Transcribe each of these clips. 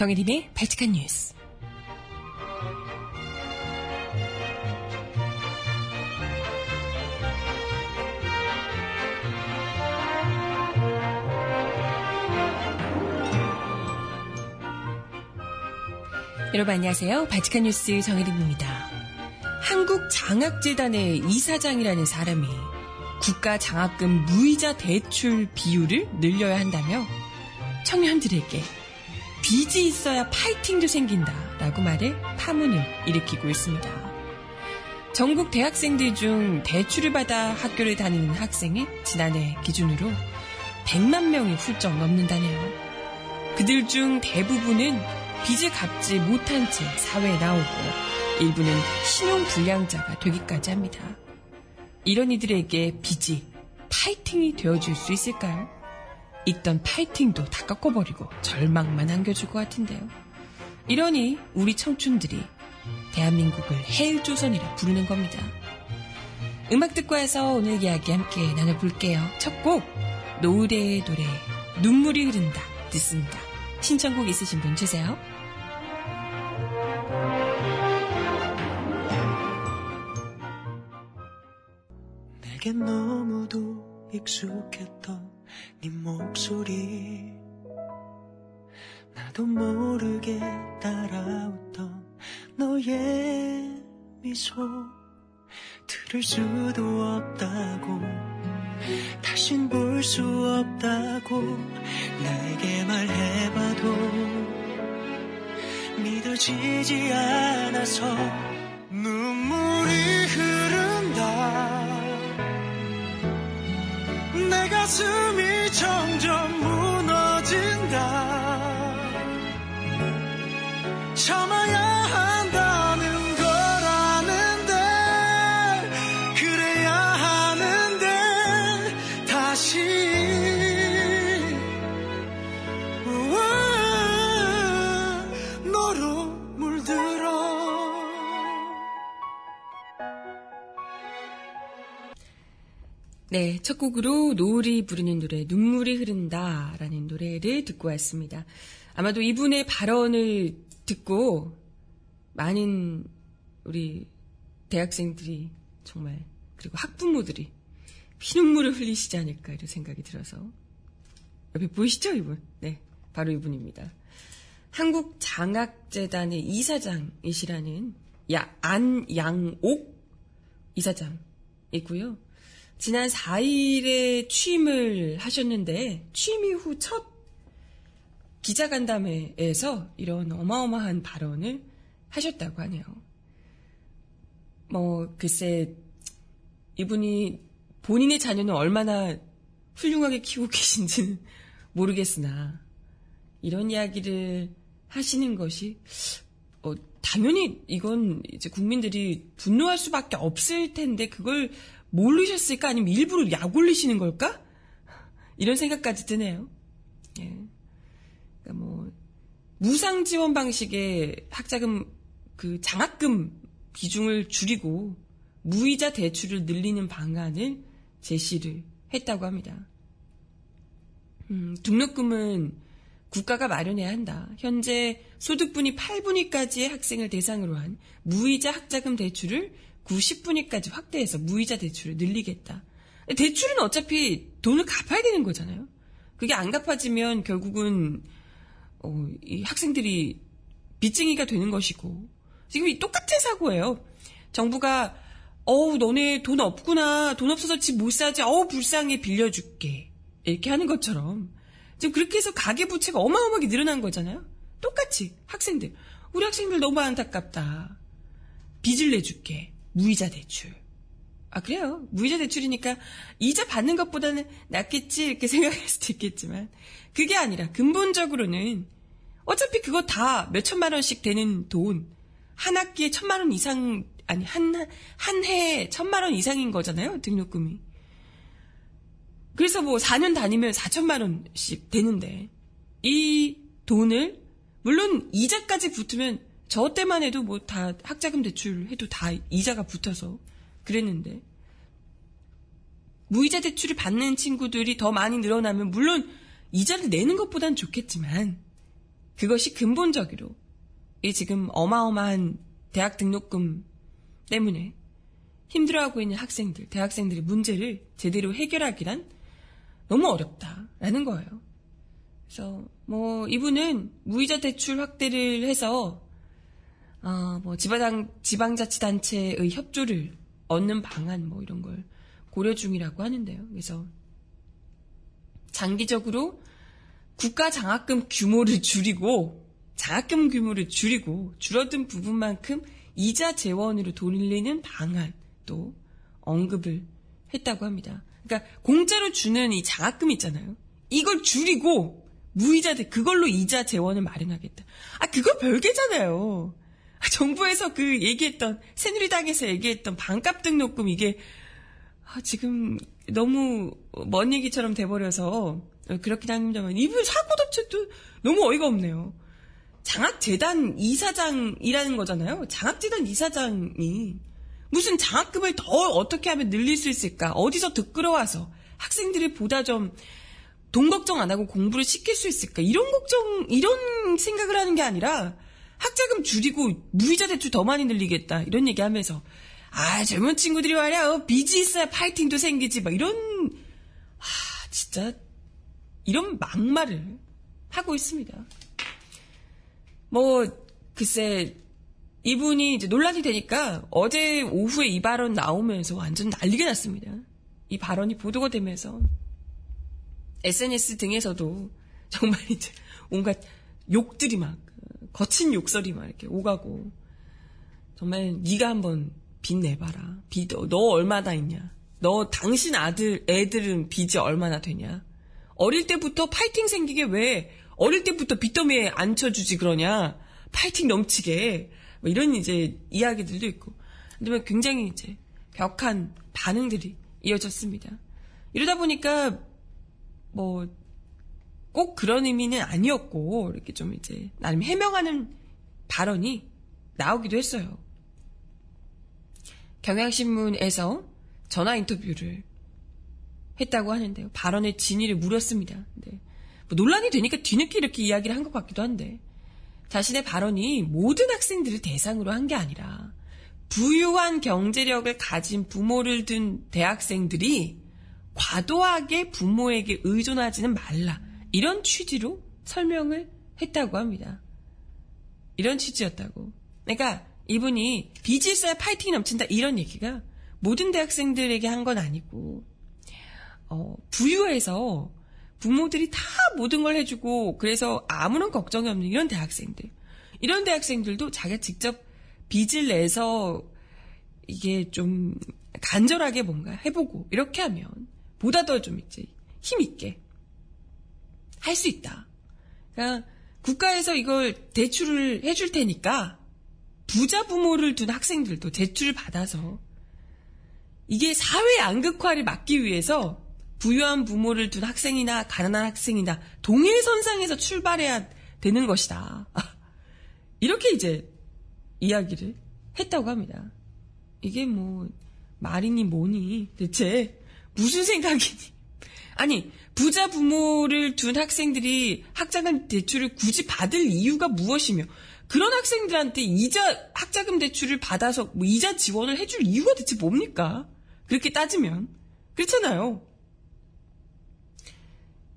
정혜림의 발칙한 뉴스. 여러분 안녕하세요. 바치칸 뉴스 정혜림입니다. 한국장학재단의 이사장이라는 사람이 국가 장학금 무이자 대출 비율을 늘려야 한다며 청년들에게 빚이 있어야 파이팅도 생긴다 라고 말해 파문을 일으키고 있습니다. 전국 대학생들 중 대출을 받아 학교를 다니는 학생이 지난해 기준으로 100만 명이 훌쩍 넘는다네요. 그들 중 대부분은 빚을 갚지 못한 채 사회에 나오고 일부는 신용불량자가 되기까지 합니다. 이런 이들에게 빚이 파이팅이 되어줄 수 있을까요? 있던 파이팅도 다 꺾어버리고 절망만 안겨줄 것 같은데요. 이러니 우리 청춘들이 대한민국을 헬조선이라 부르는 겁니다. 음악 듣고 와서 오늘 이야기 함께 나눠볼게요. 첫 곡, 노래의 노래, 눈물이 흐른다. 듣습니다. 신청곡 있으신 분 주세요. 내겐 너무도 익숙했던 네 목소리. 나도 모르게 따라왔던 너의 미소. 들을 수도 없다고 다신 볼 수 없다고 내게 말해봐도 믿어지지 않아서 눈물이 흐른다. 내 가슴이 점 네, 첫 곡으로 노을이 부르는 노래, 눈물이 흐른다라는 노래를 듣고 왔습니다. 아마도 이분의 발언을 듣고 많은 우리 대학생들이 정말, 그리고 학부모들이 피눈물을 흘리시지 않을까 이런 생각이 들어서. 옆에 보이시죠, 이분? 네, 바로 이분입니다. 한국장학재단의 이사장이시라는 야, 안양옥 이사장이고요. 지난 4일에 취임을 하셨는데 취임 이후 첫 기자간담회에서 이런 어마어마한 발언을 하셨다고 하네요. 뭐 글쎄 이분이 본인의 자녀는 얼마나 훌륭하게 키우고 계신지는 모르겠으나 이런 이야기를 하시는 것이 어, 당연히 이건 이제 국민들이 분노할 수밖에 없을 텐데 그걸 모르셨을까? 아니면 일부러 약 올리시는 걸까? 이런 생각까지 드네요. 예. 그러니까 뭐, 무상 지원 방식의 학자금, 그 장학금 비중을 줄이고 무이자 대출을 늘리는 방안을 제시를 했다고 합니다. 음, 등록금은 국가가 마련해야 한다. 현재 소득분위 8분위까지의 학생을 대상으로 한 무이자 학자금 대출을 90분위까지 확대해서 무이자 대출을 늘리겠다. 대출은 어차피 돈을 갚아야 되는 거잖아요. 그게 안 갚아지면 결국은 어, 이 학생들이 빚쟁이가 되는 것이고 지금 이 똑같은 사고예요. 정부가 어우 너네 돈 없구나 돈 없어서 집 못 사지 어우 불쌍해 빌려줄게 이렇게 하는 것처럼 지금 그렇게 해서 가계 부채가 어마어마하게 늘어난 거잖아요. 똑같이 학생들. 우리 학생들 너무 안타깝다. 빚을 내줄게. 무이자 대출. 아, 그래요. 무이자 대출이니까 이자 받는 것보다는 낫겠지 이렇게 생각할 수도 있겠지만 그게 아니라 근본적으로는 어차피 그거 다 몇천만 원씩 되는 돈, 한 학기에 천만 원 이상, 아니, 한, 한 해에 천만 원 이상인 거잖아요, 등록금이. 그래서 뭐 4년 다니면 4천만 원씩 되는데, 이 돈을, 물론 이자까지 붙으면 저 때만 해도 뭐 다 학자금 대출 해도 다 이자가 붙어서 그랬는데, 무이자 대출을 받는 친구들이 더 많이 늘어나면 물론 이자를 내는 것보단 좋겠지만 그것이 근본적으로 이 지금 어마어마한 대학 등록금 때문에 힘들어하고 있는 학생들, 대학생들의 문제를 제대로 해결하기란 너무 어렵다라는 거예요. 그래서 뭐 이분은 무이자 대출 확대를 해서 어 뭐 지방 지방자치단체의 협조를 얻는 방안 뭐 이런 걸 고려 중이라고 하는데요. 그래서 장기적으로 국가 장학금 규모를 줄이고 장학금 규모를 줄이고 줄어든 부분만큼 이자 재원으로 돌리는 방안도 언급을 했다고 합니다. 그러니까 공짜로 주는 이 장학금 있잖아요. 이걸 줄이고 무이자들 그걸로 이자 재원을 마련하겠다. 아 그거 별개잖아요. 정부에서 그 얘기했던 새누리당에서 얘기했던 반값 등록금 이게 아, 지금 너무 먼 얘기처럼 돼버려서 그렇긴 합니다만 이분 사고 자체도 너무 어이가 없네요. 장학재단 이사장이라는 거잖아요. 장학재단 이사장이 무슨 장학금을 더 어떻게 하면 늘릴 수 있을까? 어디서 더 끌어와서 학생들이 보다 좀 돈 걱정 안 하고 공부를 시킬 수 있을까? 이런 걱정, 이런 생각을 하는 게 아니라 학자금 줄이고 무이자 대출 더 많이 늘리겠다. 이런 얘기 하면서 아, 젊은 친구들이 말이야. 어, 빚이 있어야 파이팅도 생기지. 막 이런, 아, 진짜, 이런 막말을 하고 있습니다. 뭐, 글쎄, 이분이 이제 논란이 되니까 어제 오후에 이 발언 나오면서 완전 난리가 났습니다. 이 발언이 보도가 되면서 SNS 등에서도 정말 이제 온갖 욕들이 막 거친 욕설이 막 이렇게 오가고 정말 네가 한번 빚 내봐라. 빚, 너 얼마나 있냐? 너 당신 아들, 애들은 빚이 얼마나 되냐? 어릴 때부터 파이팅 생기게 왜 어릴 때부터 빚더미에 앉혀주지 그러냐? 파이팅 넘치게. 뭐 이런 이제 이야기들도 있고. 근데 굉장히 이제 격한 반응들이 이어졌습니다. 이러다 보니까 뭐 꼭 그런 의미는 아니었고 이렇게 좀 이제 나름 해명하는 발언이 나오기도 했어요. 경향신문에서 전화 인터뷰를 했다고 하는데요. 발언의 진위를 물었습니다. 네. 뭐 논란이 되니까 뒤늦게 이렇게 이야기를 한 것 같기도 한데 자신의 발언이 모든 학생들을 대상으로 한 게 아니라 부유한 경제력을 가진 부모를 둔 대학생들이 과도하게 부모에게 의존하지는 말라. 이런 취지로 설명을 했다고 합니다. 이런 취지였다고. 그러니까 이분이 있어야 파이팅이 넘친다 이런 얘기가 모든 대학생들에게 한 건 아니고 어, 부유해서 부모들이 다 모든 걸 해주고 그래서 아무런 걱정이 없는 이런 대학생들 이런 대학생들도 자기가 직접 빚을 내서 이게 좀 간절하게 뭔가 해보고 이렇게 하면 보다 더 좀 이제 힘 있게 할 수 있다. 그러니까 국가에서 이걸 대출을 해줄 테니까 부자 부모를 둔 학생들도 대출을 받아서 이게 사회 양극화를 막기 위해서 부유한 부모를 둔 학생이나 가난한 학생이나 동일선상에서 출발해야 되는 것이다. 이렇게 이제 이야기를 했다고 합니다. 이게 뭐 말이니 뭐니 대체 무슨 생각이니? 아니 부자 부모를 둔 학생들이 학자금 대출을 굳이 받을 이유가 무엇이며 그런 학생들한테 이자 학자금 대출을 받아서 뭐 이자 지원을 해줄 이유가 대체 뭡니까? 그렇게 따지면 그렇잖아요.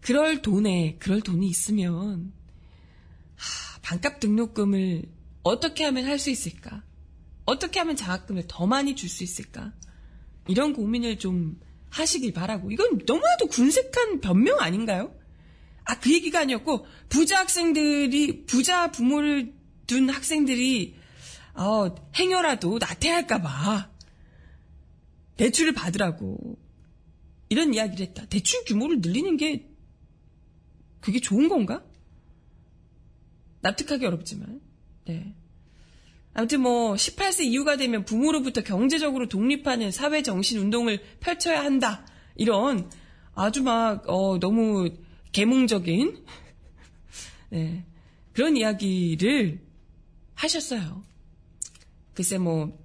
그럴 돈에 그럴 돈이 있으면 하, 반값 등록금을 어떻게 하면 할 수 있을까? 어떻게 하면 장학금을 더 많이 줄 수 있을까? 이런 고민을 좀 하시길 바라고 이건 너무나도 군색한 변명 아닌가요? 아, 그 얘기가 아니었고, 부자 학생들이, 부자 부모를 둔 학생들이, 어, 행여라도 나태할까봐, 대출을 받으라고, 이런 이야기를 했다. 대출 규모를 늘리는 게, 그게 좋은 건가? 납득하기 어렵지만, 네. 아무튼 뭐, 18세 이후가 되면 부모로부터 경제적으로 독립하는 사회 정신 운동을 펼쳐야 한다. 이런, 아주 막, 어, 너무 계몽적인, 네. 그런 이야기를 하셨어요. 글쎄 뭐,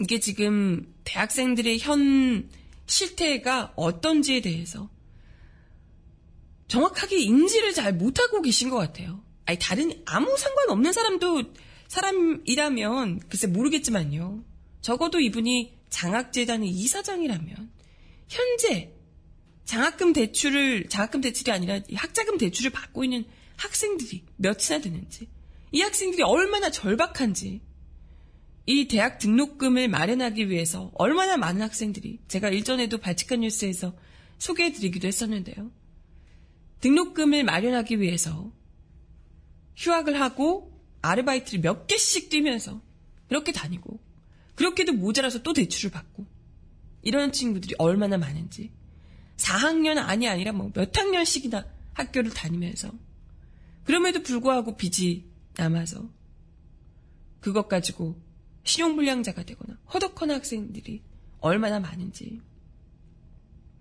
이게 지금 대학생들의 현 실태가 어떤지에 대해서 정확하게 인지를 잘 못하고 계신 것 같아요. 아니, 다른, 아무 상관없는 사람도 사람이라면, 글쎄 모르겠지만요. 적어도 이분이 장학재단의 이사장이라면, 현재 장학금 대출을, 장학금 대출이 아니라 학자금 대출을 받고 있는 학생들이 몇이나 되는지, 이 학생들이 얼마나 절박한지, 이 대학 등록금을 마련하기 위해서 얼마나 많은 학생들이, 제가 일전에도 발칙한 뉴스에서 소개해드리기도 했었는데요. 등록금을 마련하기 위해서 휴학을 하고 아르바이트를 몇 개씩 뛰면서 이렇게 다니고 그렇게도 모자라서 또 대출을 받고 이런 친구들이 얼마나 많은지. 4학년 아니 아니라 뭐 몇 학년씩이나 학교를 다니면서. 그럼에도 불구하고 빚이 남아서 그것 가지고 신용불량자가 되거나 허덕허나 학생들이 얼마나 많은지.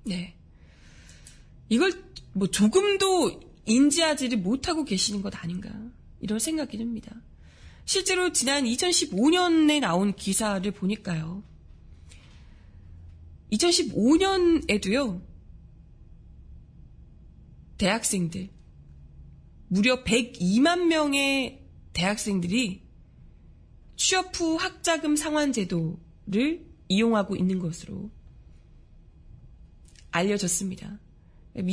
네. 이걸 뭐 조금도 인지하지를 못하고 계시는 것 아닌가 이런 생각이 듭니다. 실제로 지난 2015년에 나온 기사를 보니까요. 2015년에도요. 대학생들 무려 102만 명의 대학생들이 취업 후 학자금 상환 제도를 이용하고 있는 것으로 알려졌습니다.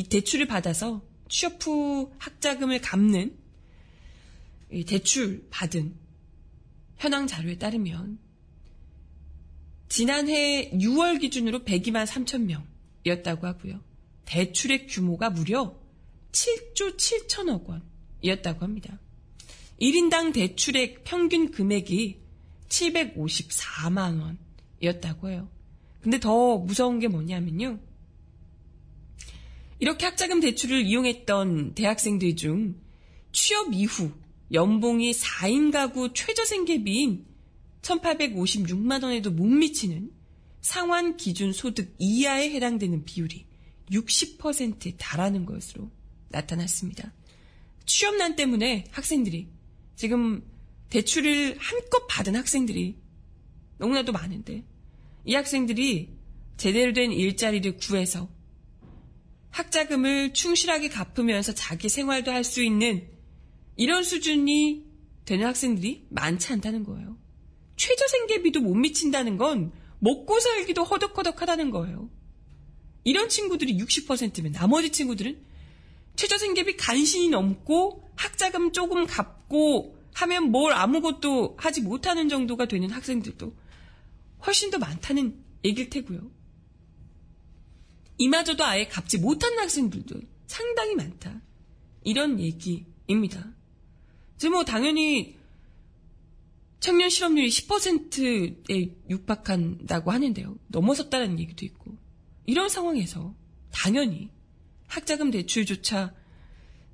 대출을 받아서 취업 후 학자금을 갚는 대출 받은 현황 자료에 따르면 지난해 6월 기준으로 102만 3천 명이었다고 하고요. 대출의 규모가 무려 7조 7천억 원이었다고 합니다. 1인당 대출액 평균 금액이 754만 원이었다고 해요. 근데 더 무서운 게 뭐냐면요. 이렇게 학자금 대출을 이용했던 대학생들 중 취업 이후 연봉이 4인 가구 최저생계비인 1856만 원에도 못 미치는 상환 기준 소득 이하에 해당되는 비율이 60%에 달하는 것으로 나타났습니다. 취업난 때문에 학생들이 지금 대출을 한껏 받은 학생들이 너무나도 많은데 이 학생들이 제대로 된 일자리를 구해서 학자금을 충실하게 갚으면서 자기 생활도 할 수 있는 이런 수준이 되는 학생들이 많지 않다는 거예요. 최저생계비도 못 미친다는 건 먹고 살기도 허덕허덕하다는 거예요. 이런 친구들이 60%면 나머지 친구들은 최저생계비 간신히 넘고 학자금 조금 갚고 하면 뭘 아무것도 하지 못하는 정도가 되는 학생들도 훨씬 더 많다는 얘기일 테고요. 이마저도 아예 갚지 못하는 학생들도 상당히 많다. 이런 얘기입니다. 이제 뭐 당연히 청년 실업률이 10%에 육박한다고 하는데요. 넘어섰다는 얘기도 있고. 이런 상황에서 당연히 학자금 대출조차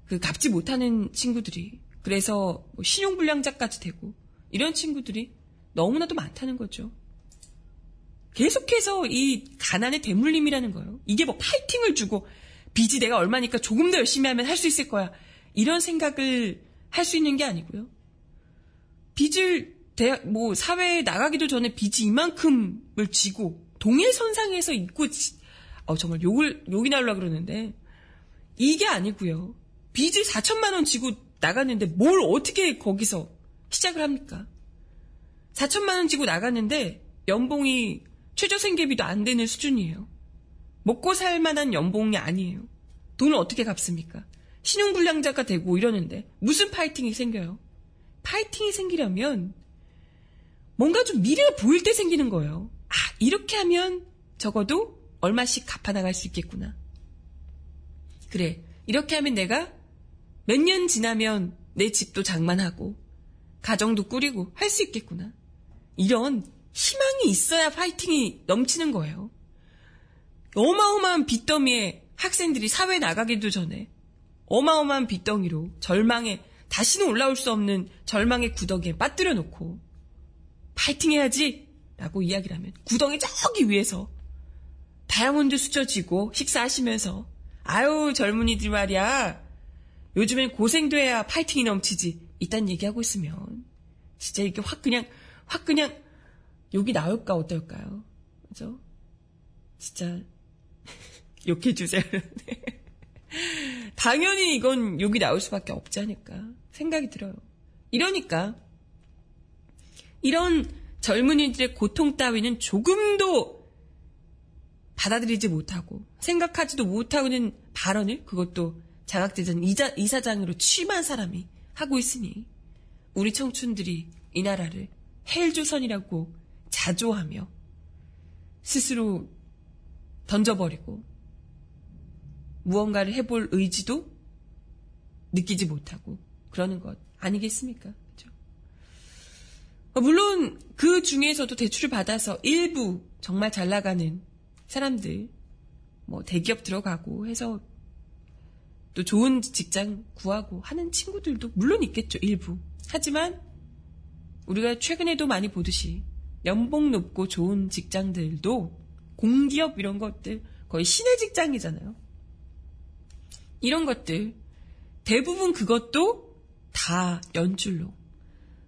그 갚지 못하는 친구들이 그래서 뭐 신용불량자까지 되고 이런 친구들이 너무나도 많다는 거죠. 계속해서 이 가난의 대물림이라는 거예요. 이게 뭐 파이팅을 주고 빚이 내가 얼마니까 조금 더 열심히 하면 할 수 있을 거야. 이런 생각을 할 수 있는 게 아니고요. 빚을 대학, 뭐 사회에 나가기도 전에 빚이 이만큼을 지고 동일선상에서 있고 어, 정말 욕을 욕이 날라 그러는데 이게 아니고요. 빚을 4천만 원 지고 나갔는데 뭘 어떻게 거기서 시작을 합니까? 4천만 원 지고 나갔는데 연봉이 최저 생계비도 안 되는 수준이에요. 먹고 살 만한 연봉이 아니에요. 돈을 어떻게 갚습니까? 신용불량자가 되고 이러는데 무슨 파이팅이 생겨요? 파이팅이 생기려면 뭔가 좀 미래가 보일 때 생기는 거예요. 아, 이렇게 하면 적어도 얼마씩 갚아나갈 수 있겠구나. 그래, 이렇게 하면 내가 몇 년 지나면 내 집도 장만하고 가정도 꾸리고 할 수 있겠구나. 이런 희망이 있어야 파이팅이 넘치는 거예요. 어마어마한 빚더미에 학생들이 사회 나가기도 전에 어마어마한 빚덩이로 절망에 다시는 올라올 수 없는 절망의 구덩이에 빠뜨려 놓고 파이팅 해야지! 라고 이야기를 하면 구덩이 저기 위에서 다이아몬드 수저지고 식사하시면서 아유 젊은이들 말이야. 요즘엔 고생도 해야 파이팅이 넘치지. 이딴 얘기하고 있으면 진짜 이게 확 그냥 확 그냥 욕이 나올까 어떨까요? 그죠? 진짜 욕해주세요 당연히 이건 욕이 나올 수밖에 없지 않을까 생각이 들어요. 이러니까 이런 젊은이들의 고통 따위는 조금도 받아들이지 못하고 생각하지도 못하는 발언을 그것도 자각제전 이자, 이사장으로 취임한 사람이 하고 있으니 우리 청춘들이 이 나라를 헬조선이라고 자조하며 스스로 던져버리고 무언가를 해볼 의지도 느끼지 못하고 그러는 것 아니겠습니까? 그죠? 물론 그 중에서도 대출을 받아서 일부 정말 잘 나가는 사람들, 뭐 대기업 들어가고 해서 또 좋은 직장 구하고 하는 친구들도 물론 있겠죠, 일부. 하지만 우리가 최근에도 많이 보듯이 연봉 높고 좋은 직장들도 공기업 이런 것들 거의 신의 직장이잖아요. 이런 것들 대부분 그것도 다 연줄로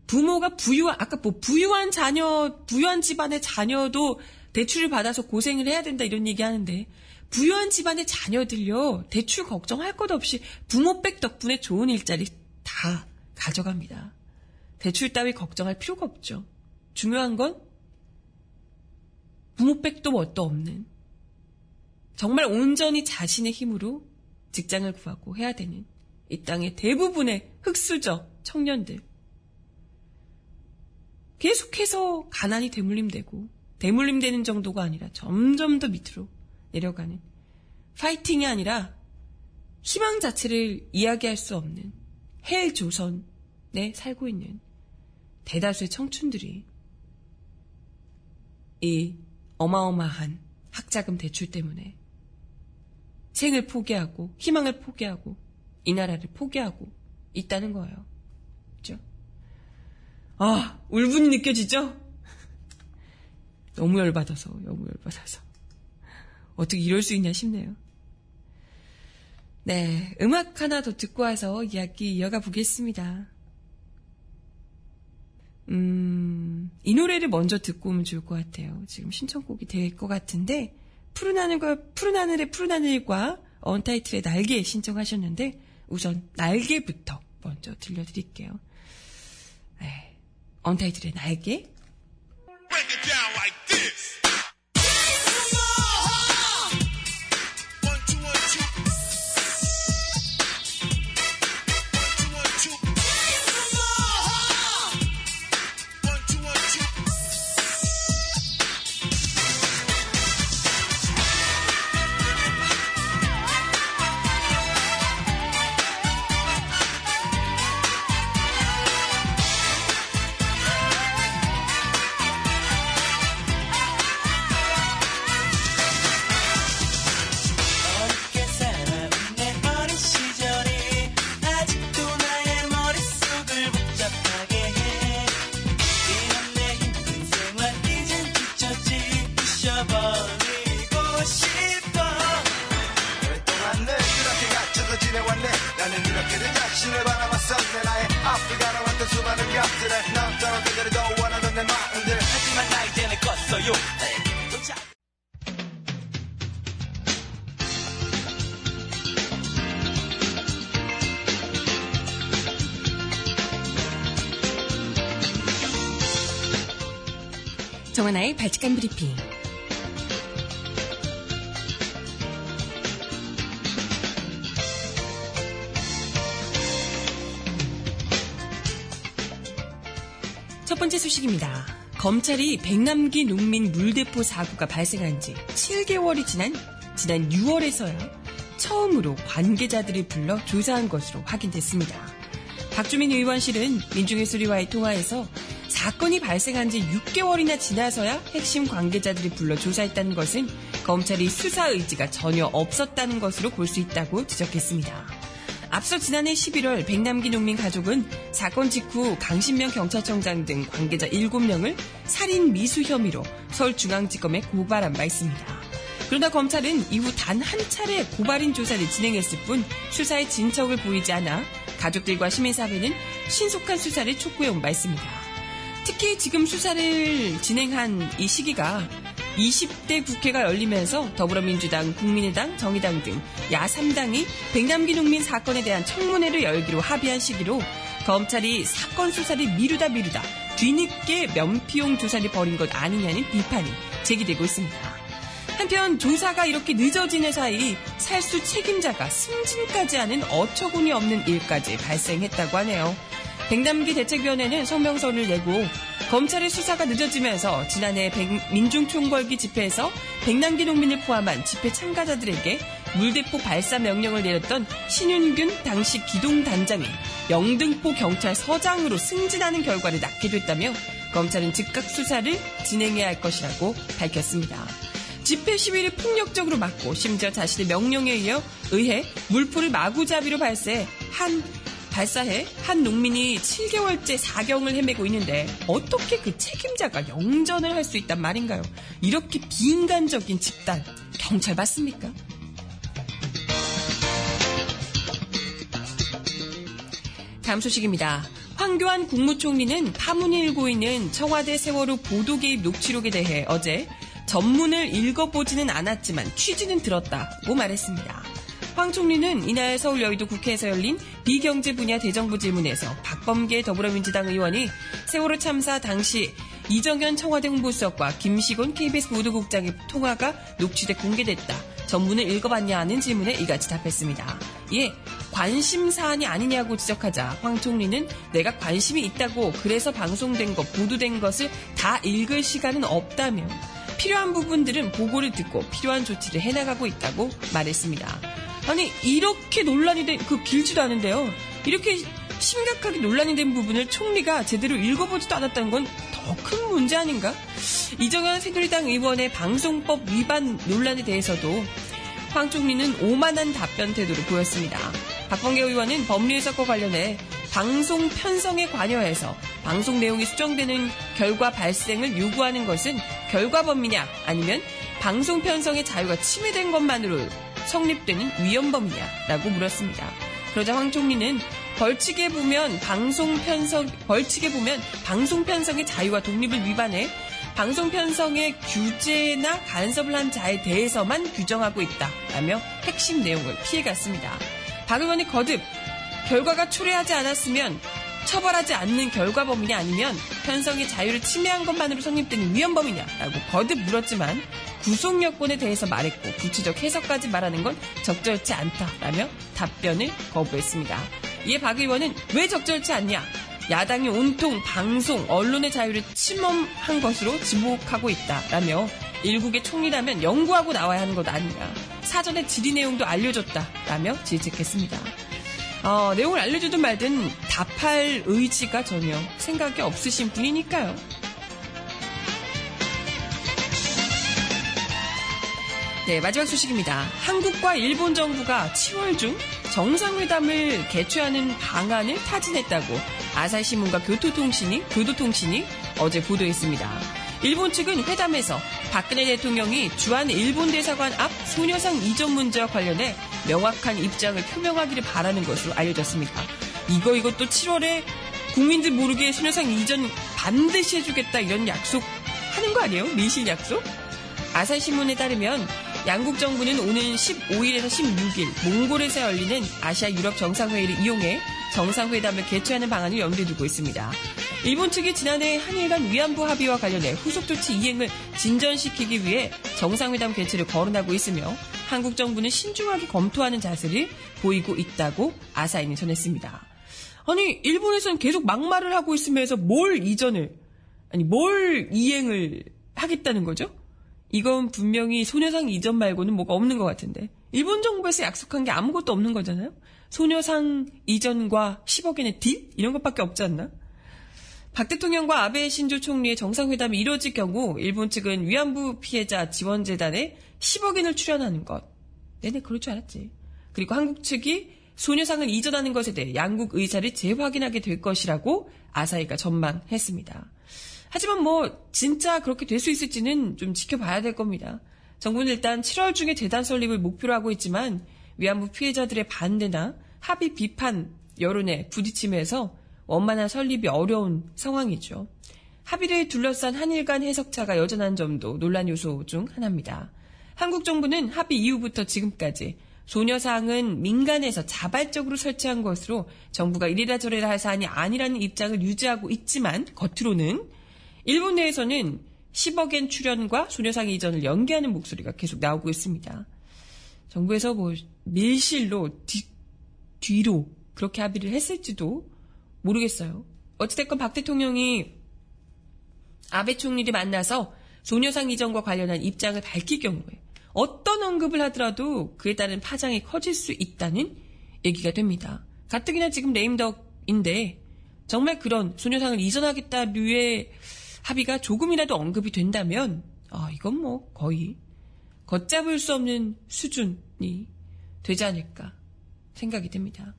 부모가 부유한 아까 뭐 부유한 자녀 부유한 집안의 자녀도 대출을 받아서 고생을 해야 된다 이런 얘기 하는데 부유한 집안의 자녀들요 대출 걱정할 것 없이 부모백 덕분에 좋은 일자리 다 가져갑니다. 대출 따위 걱정할 필요가 없죠. 중요한 건 부모백도 뭣도 없는 정말 온전히 자신의 힘으로 직장을 구하고 해야 되는 이 땅의 대부분의 흑수저 청년들. 계속해서 가난이 대물림되고 대물림되는 정도가 아니라 점점 더 밑으로 내려가는 파이팅이 아니라 희망 자체를 이야기할 수 없는 헬 조선에 살고 있는 대다수의 청춘들이 이 어마어마한 학자금 대출 때문에 생을 포기하고 희망을 포기하고 이 나라를 포기하고 있다는 거예요. 그죠? 아, 울분이 느껴지죠? 너무 열받아서, 너무 열받아서. 어떻게 이럴 수 있냐 싶네요. 네, 음악 하나 더 듣고 와서 이야기 이어가 보겠습니다. 음, 이 노래를 먼저 듣고 오면 좋을 것 같아요. 지금 신청곡이 될 것 같은데, 푸른 하늘과, 푸른 하늘의 푸른 하늘과 언타이틀의 날개 신청하셨는데, 우선 날개부터 먼저 들려드릴게요. 네, 언타이틀의 날개. 정하나의 발칙한 브리핑. 첫 번째 소식입니다. 검찰이 백남기 농민 물대포 사고가 발생한 지 7개월이 지난 지난 6월에서야 처음으로 관계자들을 불러 조사한 것으로 확인됐습니다. 박주민 의원실은 민중의 소리와의 통화에서 사건이 발생한 지 6개월이나 지나서야 핵심 관계자들이 불러 조사했다는 것은 검찰이 수사 의지가 전혀 없었다는 것으로 볼 수 있다고 지적했습니다. 앞서 지난해 11월 백남기 농민 가족은 사건 직후 강신명 경찰청장 등 관계자 7명을 살인 미수 혐의로 서울중앙지검에 고발한 바 있습니다. 그러나 검찰은 이후 단 한 차례 고발인 조사를 진행했을 뿐 수사의 진척을 보이지 않아 가족들과 시민사회는 신속한 수사를 촉구해온 바 있습니다. 특히 지금 수사를 진행한 이 시기가 20대 국회가 열리면서 더불어민주당, 국민의당, 정의당 등 야3당이 백남기 농민 사건에 대한 청문회를 열기로 합의한 시기로 검찰이 사건 수사를 미루다 미루다 뒤늦게 면피용 조사를 벌인 것 아니냐는 비판이 제기되고 있습니다. 한편 조사가 이렇게 늦어지는 사이 살수 책임자가 승진까지 하는 어처구니 없는 일까지 발생했다고 하네요. 백남기 대책위원회는 성명서를 내고 검찰의 수사가 늦어지면서 지난해 백- 민중총궐기 집회에서 백남기 농민을 포함한 집회 참가자들에게 물대포 발사 명령을 내렸던 신윤균 당시 기동단장이 영등포 경찰 서장으로 승진하는 결과를 낳게 됐다며 검찰은 즉각 수사를 진행해야 할 것이라고 밝혔습니다. 집회 시위를 폭력적으로 막고 심지어 자신의 명령에 이어 의해 물포를 마구잡이로 발사해 한 발사해 한 농민이 7개월째 사경을 헤매고 있는데 어떻게 그 책임자가 영전을 할 수 있단 말인가요? 이렇게 비인간적인 집단 경찰 맞습니까? 다음 소식입니다. 황교안 국무총리는 파문이 일고 있는 청와대 세월호 보도 개입 녹취록에 대해 어제 전문을 읽어보지는 않았지만 취지는 들었다고 말했습니다. 황 총리는 이날 서울 여의도 국회에서 열린 비경제 분야 대정부 질문에서 박범계 더불어민주당 의원이 세월호 참사 당시 이정현 청와대 홍보수석과 김시곤 KBS 보도국장의 통화가 녹취돼 공개됐다. 전문을 읽어봤냐 하는 질문에 이같이 답했습니다. 예, 관심 사안이 아니냐고 지적하자 황 총리는 내가 관심이 있다고 그래서 방송된 것, 보도된 것을 다 읽을 시간은 없다며 필요한 부분들은 보고를 듣고 필요한 조치를 해나가고 있다고 말했습니다. 아니 이렇게 논란이 된 그 길지도 않은데요. 이렇게 심각하게 논란이 된 부분을 총리가 제대로 읽어보지도 않았다는 건 더 큰 문제 아닌가? 이정현 새누리당 의원의 방송법 위반 논란에 대해서도 황 총리는 오만한 답변 태도를 보였습니다. 박범계 의원은 법률 해석과 관련해 방송 편성에 관여해서 방송 내용이 수정되는 결과 발생을 요구하는 것은 결과 범위냐 아니면 방송 편성의 자유가 침해된 것만으로 성립되는 위헌범이냐 라고 물었습니다. 그러자 황 총리는 벌칙에 보면 방송 편성 벌칙에 보면 방송 편성의 자유와 독립을 위반해 방송 편성의 규제나 간섭을 한 자에 대해서만 규정하고 있다라며 핵심 내용을 피해갔습니다. 박 의원이 거듭 결과가 초래하지 않았으면 처벌하지 않는 결과 범위냐 아니면 편성의 자유를 침해한 것만으로 성립되는 위헌범이냐라고 거듭 물었지만 구속 여건에 대해서 말했고 구체적 해석까지 말하는 건 적절치 않다라며 답변을 거부했습니다. 이에 박 의원은 왜 적절치 않냐? 야당이 온통 방송, 언론의 자유를 침범한 것으로 지목하고 있다라며 일국의 총리라면 연구하고 나와야 하는 것 아니냐. 사전에 질의 내용도 알려줬다라며 질책했습니다. 어, 내용을 알려주든 말든 답할 의지가 전혀 생각이 없으신 분이니까요. 네, 마지막 소식입니다. 한국과 일본 정부가 7월 중 정상회담을 개최하는 방안을 타진했다고 아사히신문과 교토통신이, 교도통신이 어제 보도했습니다. 일본 측은 회담에서 박근혜 대통령이 주한 일본 대사관 앞 소녀상 이전 문제와 관련해 명확한 입장을 표명하기를 바라는 것으로 알려졌습니다. 이거 이것도 7월에 국민들 모르게 소녀상 이전 반드시 해주겠다 이런 약속 하는 거 아니에요? 미신 약속? 아사히신문에 따르면 양국 정부는 오는 15일에서 16일 몽골에서 열리는 아시아 유럽 정상회의를 이용해 정상회담을 개최하는 방안을 염두에 두고 있습니다. 일본 측이 지난해 한일 간 위안부 합의와 관련해 후속 조치 이행을 진전시키기 위해 정상회담 개최를 거론하고 있으며 한국 정부는 신중하게 검토하는 자세를 보이고 있다고 아사히는 전했습니다. 아니 일본에서는 계속 막말을 하고 있으면서 뭘 이전을 아니 뭘 이행을 하겠다는 거죠? 이건 분명히 소녀상 이전 말고는 뭐가 없는 것 같은데 일본 정부에서 약속한 게 아무것도 없는 거잖아요. 소녀상 이전과 10억엔의 딜 이런 것밖에 없지 않나? 박 대통령과 아베 신조 총리의 정상회담이 이뤄질 경우 일본 측은 위안부 피해자 지원재단에 10억엔을 출연하는 것. 네네 그럴 줄 알았지. 그리고 한국 측이 소녀상을 이전하는 것에 대해 양국 의사를 재확인하게 될 것이라고 아사히가 전망했습니다. 하지만 뭐 진짜 그렇게 될 수 있을지는 좀 지켜봐야 될 겁니다. 정부는 일단 7월 중에 재단 설립을 목표로 하고 있지만 위안부 피해자들의 반대나 합의 비판 여론에 부딪히면서 원만한 설립이 어려운 상황이죠. 합의를 둘러싼 한일 간 해석차가 여전한 점도 논란 요소 중 하나입니다. 한국 정부는 합의 이후부터 지금까지 소녀상은 민간에서 자발적으로 설치한 것으로 정부가 이래라 저래라 할 사안이 아니라는 입장을 유지하고 있지만 겉으로는 일본 내에서는 10억엔 출연과 소녀상 이전을 연기하는 목소리가 계속 나오고 있습니다. 정부에서 뭐 밀실로 뒤, 뒤로 그렇게 합의를 했을지도 모르겠어요. 어찌됐건 박 대통령이 아베 총리를 만나서 소녀상 이전과 관련한 입장을 밝힐 경우에 어떤 언급을 하더라도 그에 따른 파장이 커질 수 있다는 얘기가 됩니다. 가뜩이나 지금 레임덕인데 정말 그런 소녀상을 이전하겠다 류의 합의가 조금이라도 언급이 된다면 아 이건 뭐 거의 걷잡을 수 없는 수준이 되지 않을까 생각이 됩니다.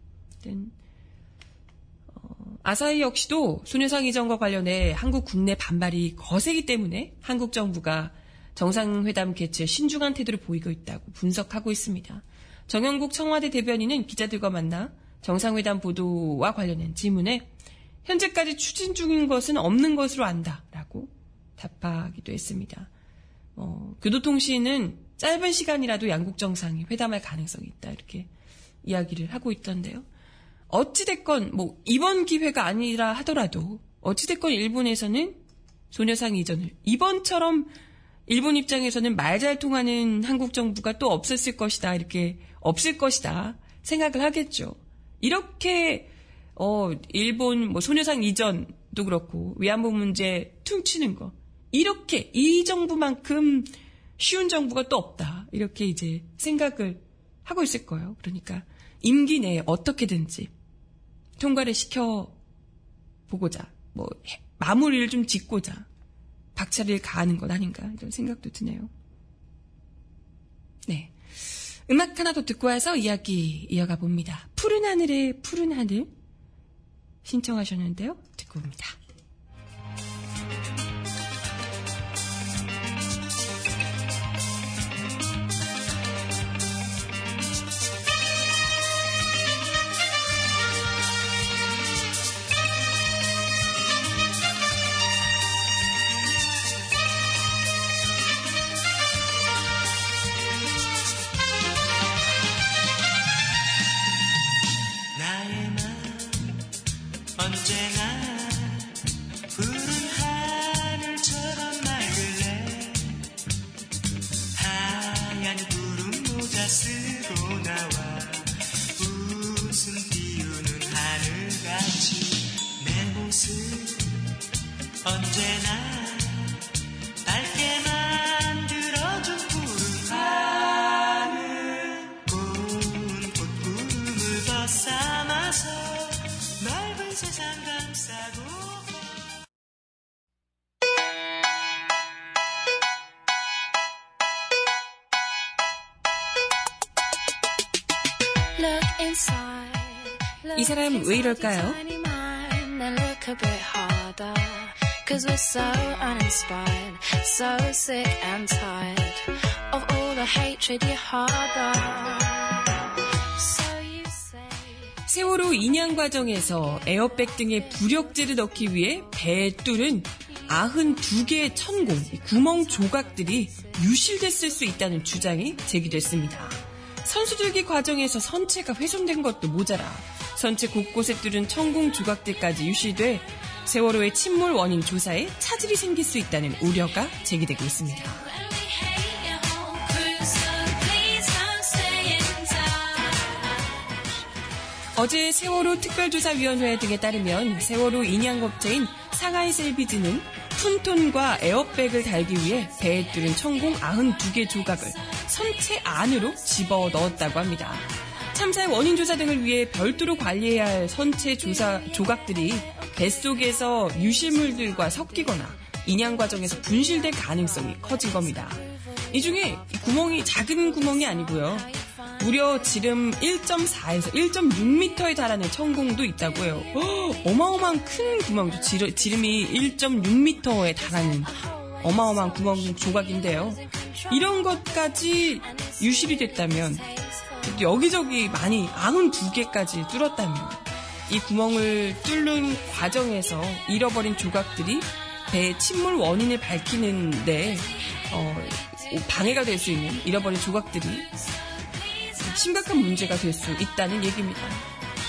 어, 아사히 역시도 소녀상 이전과 관련해 한국 국내 반발이 거세기 때문에 한국 정부가 정상회담 개최 신중한 태도를 보이고 있다고 분석하고 있습니다. 정영국 청와대 대변인은 기자들과 만나 정상회담 보도와 관련된 질문에 현재까지 추진 중인 것은 없는 것으로 안다라고 답하기도 했습니다. 어, 교도통신은 짧은 시간이라도 양국 정상이 회담할 가능성이 있다 이렇게 이야기를 하고 있던데요. 어찌됐건 뭐 이번 기회가 아니라 하더라도 어찌됐건 일본에서는 소녀상 이전을 이번처럼 일본 입장에서는 말 잘 통하는 한국 정부가 또 없었을 것이다 이렇게 없을 것이다 생각을 하겠죠. 이렇게 어 일본 뭐 소녀상 이전도 그렇고 위안부 문제 퉁치는 거 이렇게 이 정부만큼 쉬운 정부가 또 없다 이렇게 이제 생각을 하고 있을 거예요. 그러니까 임기 내에 어떻게든지 통과를 시켜 보고자 뭐 해- 마무리를 좀 짓고자 박차를 가하는 것 아닌가 이런 생각도 드네요. 네. 음악 하나 더 듣고 와서 이야기 이어가 봅니다. 푸른 하늘의 푸른 하늘 신청하셨는데요. 듣고 옵니다. 사람 왜 이럴까요? Cause we're so uninspired, so sick and tired of all the hatred you harbor. So you say. 세월호 인양 과정에서 에어백 등의 부력제를 넣기 위해 배에 뚫은 92개의 천공, 이 구멍 조각들이 유실됐을 수 있다는 주장이 제기됐습니다. 선수들기 과정에서 선체가 훼손된 것도 모자라 선체 곳곳에 뚫은 천공 조각들까지 유실돼 세월호의 침몰 원인 조사에 차질이 생길 수 있다는 우려가 제기되고 있습니다. 어제 세월호 특별조사위원회 등에 따르면 세월호 인양업체인 상하이 셀비지는 푼톤과 에어백을 달기 위해 배에 뚫은 천공 92개 조각을 선체 안으로 집어 넣었다고 합니다. 참사의 원인 조사 등을 위해 별도로 관리해야 할 선체 조사 조각들이 뱃속에서 유실물들과 섞이거나 인양 과정에서 분실될 가능성이 커진 겁니다. 이 중에 구멍이 작은 구멍이 아니고요. 무려 지름 1.4에서 1.6m에 달하는 천공도 있다고 해요. 허, 어마어마한 큰 구멍도 지름, 지름이 1.6m에 달하는 어마어마한 구멍 조각인데요. 이런 것까지 유실이 됐다면 여기저기 많이 92개까지 뚫었다면 이 구멍을 뚫는 과정에서 잃어버린 조각들이 배의 침몰 원인을 밝히는데 어, 방해가 될 수 있는 잃어버린 조각들이 심각한 문제가 될 수 있다는 얘기입니다.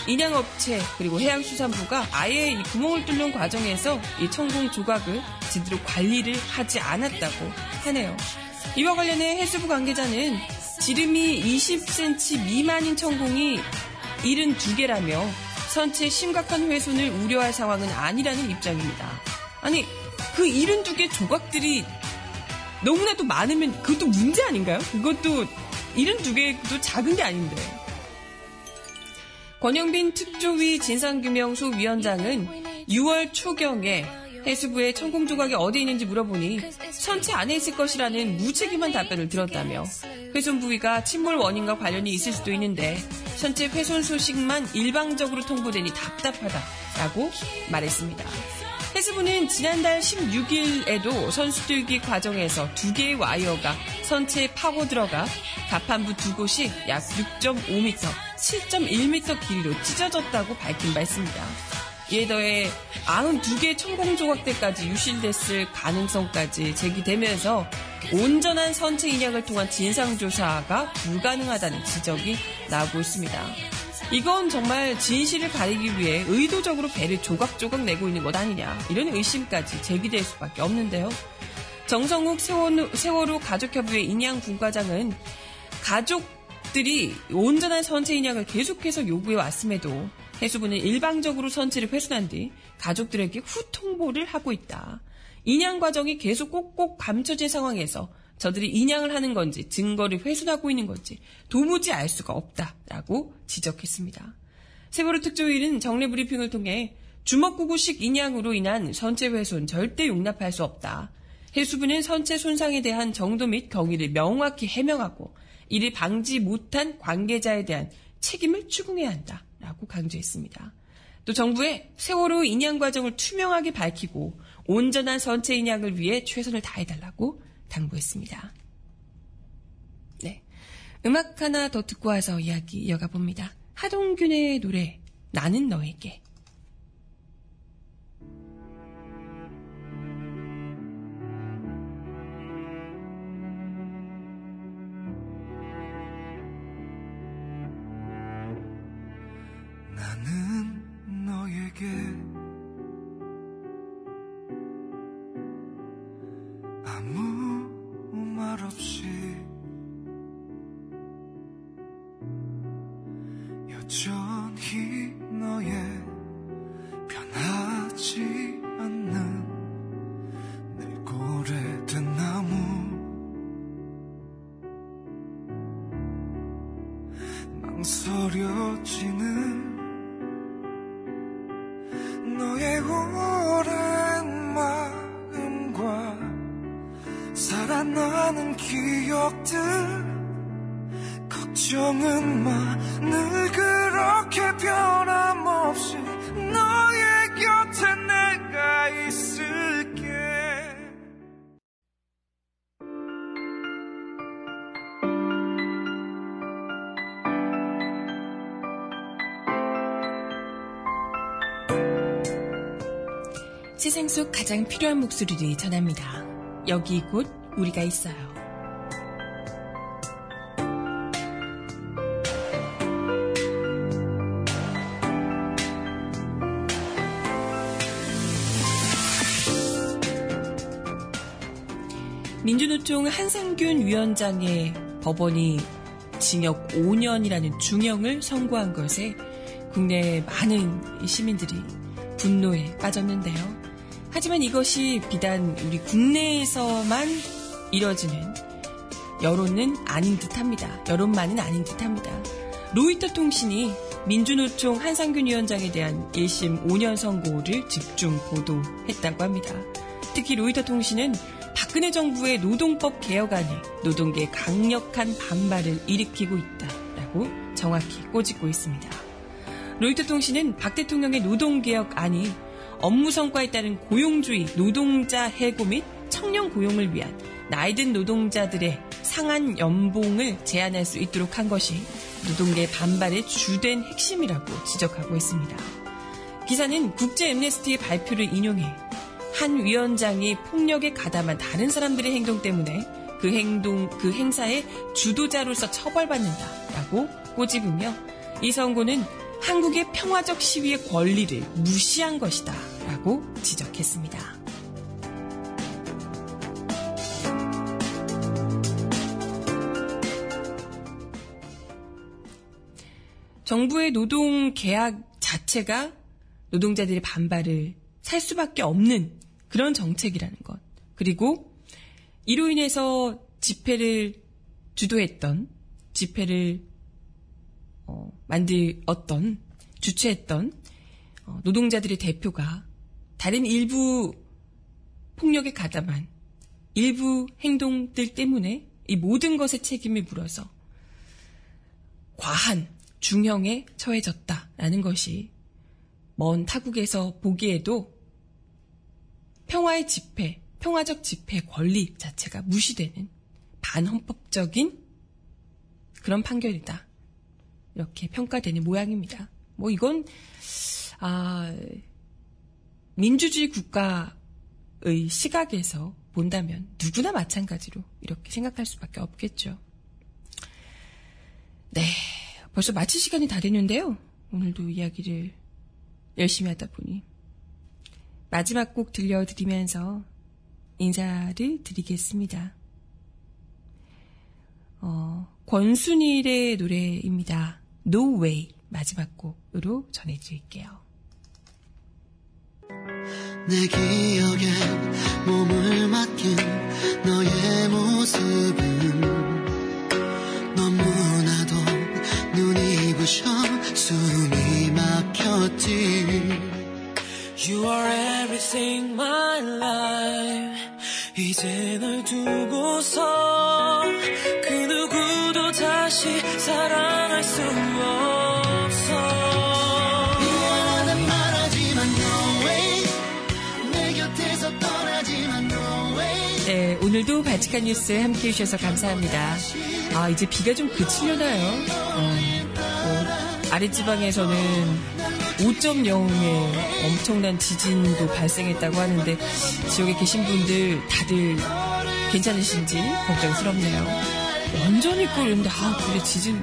인양업체 그리고 해양수산부가 아예 이 구멍을 뚫는 과정에서 이 천공 조각을 제대로 관리를 하지 않았다고 하네요. 이와 관련해 해수부 관계자는 지름이 20cm 미만인 천공이 72개라며 선체 심각한 훼손을 우려할 상황은 아니라는 입장입니다. 아니 그 72개 조각들이 너무나도 많으면 그것도 문제 아닌가요? 그것도 72개도 작은 게 아닌데. 권영빈 특조위 진상규명소 위원장은 6월 초경에 해수부에 천공 조각이 어디 있는지 물어보니 선체 안에 있을 것이라는 무책임한 답변을 들었다며 훼손 부위가 침몰 원인과 관련이 있을 수도 있는데 선체 훼손 소식만 일방적으로 통보되니 답답하다라고 말했습니다. 해수부는 지난달 16일에도 선수들기 과정에서 두 개의 와이어가 선체에 파고 들어가 가판부 두 곳이 약 6.5m, 7.1m 길이로 찢어졌다고 밝힌 바 있습니다. 이에 더해 92개의 천공 조각들까지 유실됐을 가능성까지 제기되면서 온전한 선체 인양을 통한 진상조사가 불가능하다는 지적이 나오고 있습니다. 이건 정말 진실을 가리기 위해 의도적으로 배를 조각조각 내고 있는 것 아니냐 이런 의심까지 제기될 수밖에 없는데요. 정성욱 세월호, 세월호 가족협의회 인양 분과장은 가족들이 온전한 선체 인양을 계속해서 요구해 왔음에도 해수부는 일방적으로 선체를 훼손한 뒤 가족들에게 후통보를 하고 있다. 인양 과정이 계속 꼭꼭 감춰진 상황에서 저들이 인양을 하는 건지 증거를 훼손하고 있는 건지 도무지 알 수가 없다라고 지적했습니다. 세월호 특조위는 정례 브리핑을 통해 주먹구구식 인양으로 인한 선체 훼손 절대 용납할 수 없다. 해수부는 선체 손상에 대한 정도 및 경위를 명확히 해명하고 이를 방지 못한 관계자에 대한 책임을 추궁해야 한다 라고 강조했습니다. 또 정부의 세월호 인양 과정을 투명하게 밝히고 온전한 선체 인양을 위해 최선을 다해달라고 당부했습니다. 네. 음악 하나 더 듣고 와서 이야기 이어가 봅니다. 하동균의 노래, 나는 너에게. 세상 속 가장 필요한 목소리를 전합니다. 여기 곧 우리가 있어요. 민주노총 한상균 위원장의 법원이 징역 5년이라는 중형을 선고한 것에 국내 많은 이 시민들이 분노에 빠졌는데요. 하지만 이것이 비단 우리 국내에서만 이뤄지는 여론은 아닌 듯합니다. 여론만은 아닌 듯합니다. 로이터 통신이 민주노총 한상균 위원장에 대한 1심 5년 선고를 집중 보도했다고 합니다. 특히 로이터 통신은 박근혜 정부의 노동법 개혁안에 노동계의 강력한 반발을 일으키고 있다라고 정확히 꼬집고 있습니다. 로이터 통신은 박 대통령의 노동개혁안이 업무 성과에 따른 고용주의, 노동자 해고 및 청년 고용을 위한 나이든 노동자들의 상한 연봉을 제한할 수 있도록 한 것이 노동계 반발의 주된 핵심이라고 지적하고 있습니다. 기사는 국제 엠네스티의 발표를 인용해 한 위원장이 폭력에 가담한 다른 사람들의 행동 때문에 그 행동, 그 행사의 주도자로서 처벌받는다라고 꼬집으며 이 선고는 한국의 평화적 시위의 권리를 무시한 것이다 라고 지적했습니다. 정부의 노동 계약 자체가 노동자들의 반발을 살 수밖에 없는 그런 정책이라는 것. 그리고 이로 인해서 집회를 주도했던, 집회를 어, 만들었던, 주최했던 어, 노동자들의 대표가 다른 일부 폭력에 가담한 일부 행동들 때문에 이 모든 것의 책임을 물어서 과한 중형에 처해졌다라는 것이 먼 타국에서 보기에도 평화의 집회, 평화적 집회 권리 자체가 무시되는 반헌법적인 그런 판결이다. 이렇게 평가되는 모양입니다. 뭐 이건 아 민주주의 국가의 시각에서 본다면 누구나 마찬가지로 이렇게 생각할 수밖에 없겠죠. 네, 벌써 마칠 시간이 다 됐는데요. 오늘도 이야기를 열심히 하다 보니 마지막 곡 들려드리면서 인사를 드리겠습니다. 어, 권순일의 노래입니다. No Way 마지막 곡으로 전해드릴게요. 내 기억엔 몸을 맡긴 너의 모습은 너무나도 눈이 부셔 숨이 막혔지. You are everything my life. 이제 널 두고서 그 누구도 다시 사랑할 수 없어 네, 오늘도 바치칸 뉴스 함께 해주셔서 감사합니다. 아, 이제 비가 좀 그치려나요? 어, 뭐, 아랫지방에서는 5.0의 엄청난 지진도 발생했다고 하는데 지역에 계신 분들 다들 괜찮으신지 걱정스럽네요. 완전히 끓는데 아 그래 지진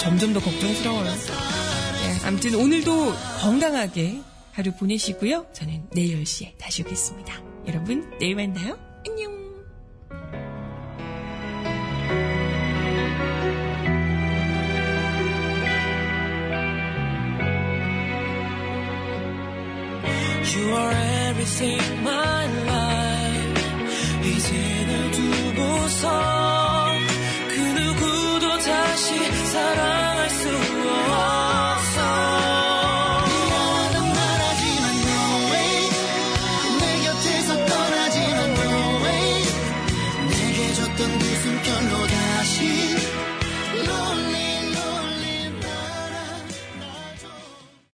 점점 더 걱정스러워요. 네, 아무튼 오늘도 건강하게 하루 보내시고요. 저는 내일 10시에 다시 오겠습니다. 여러분 내일 만나요. You are everything my life 이제 널 두고서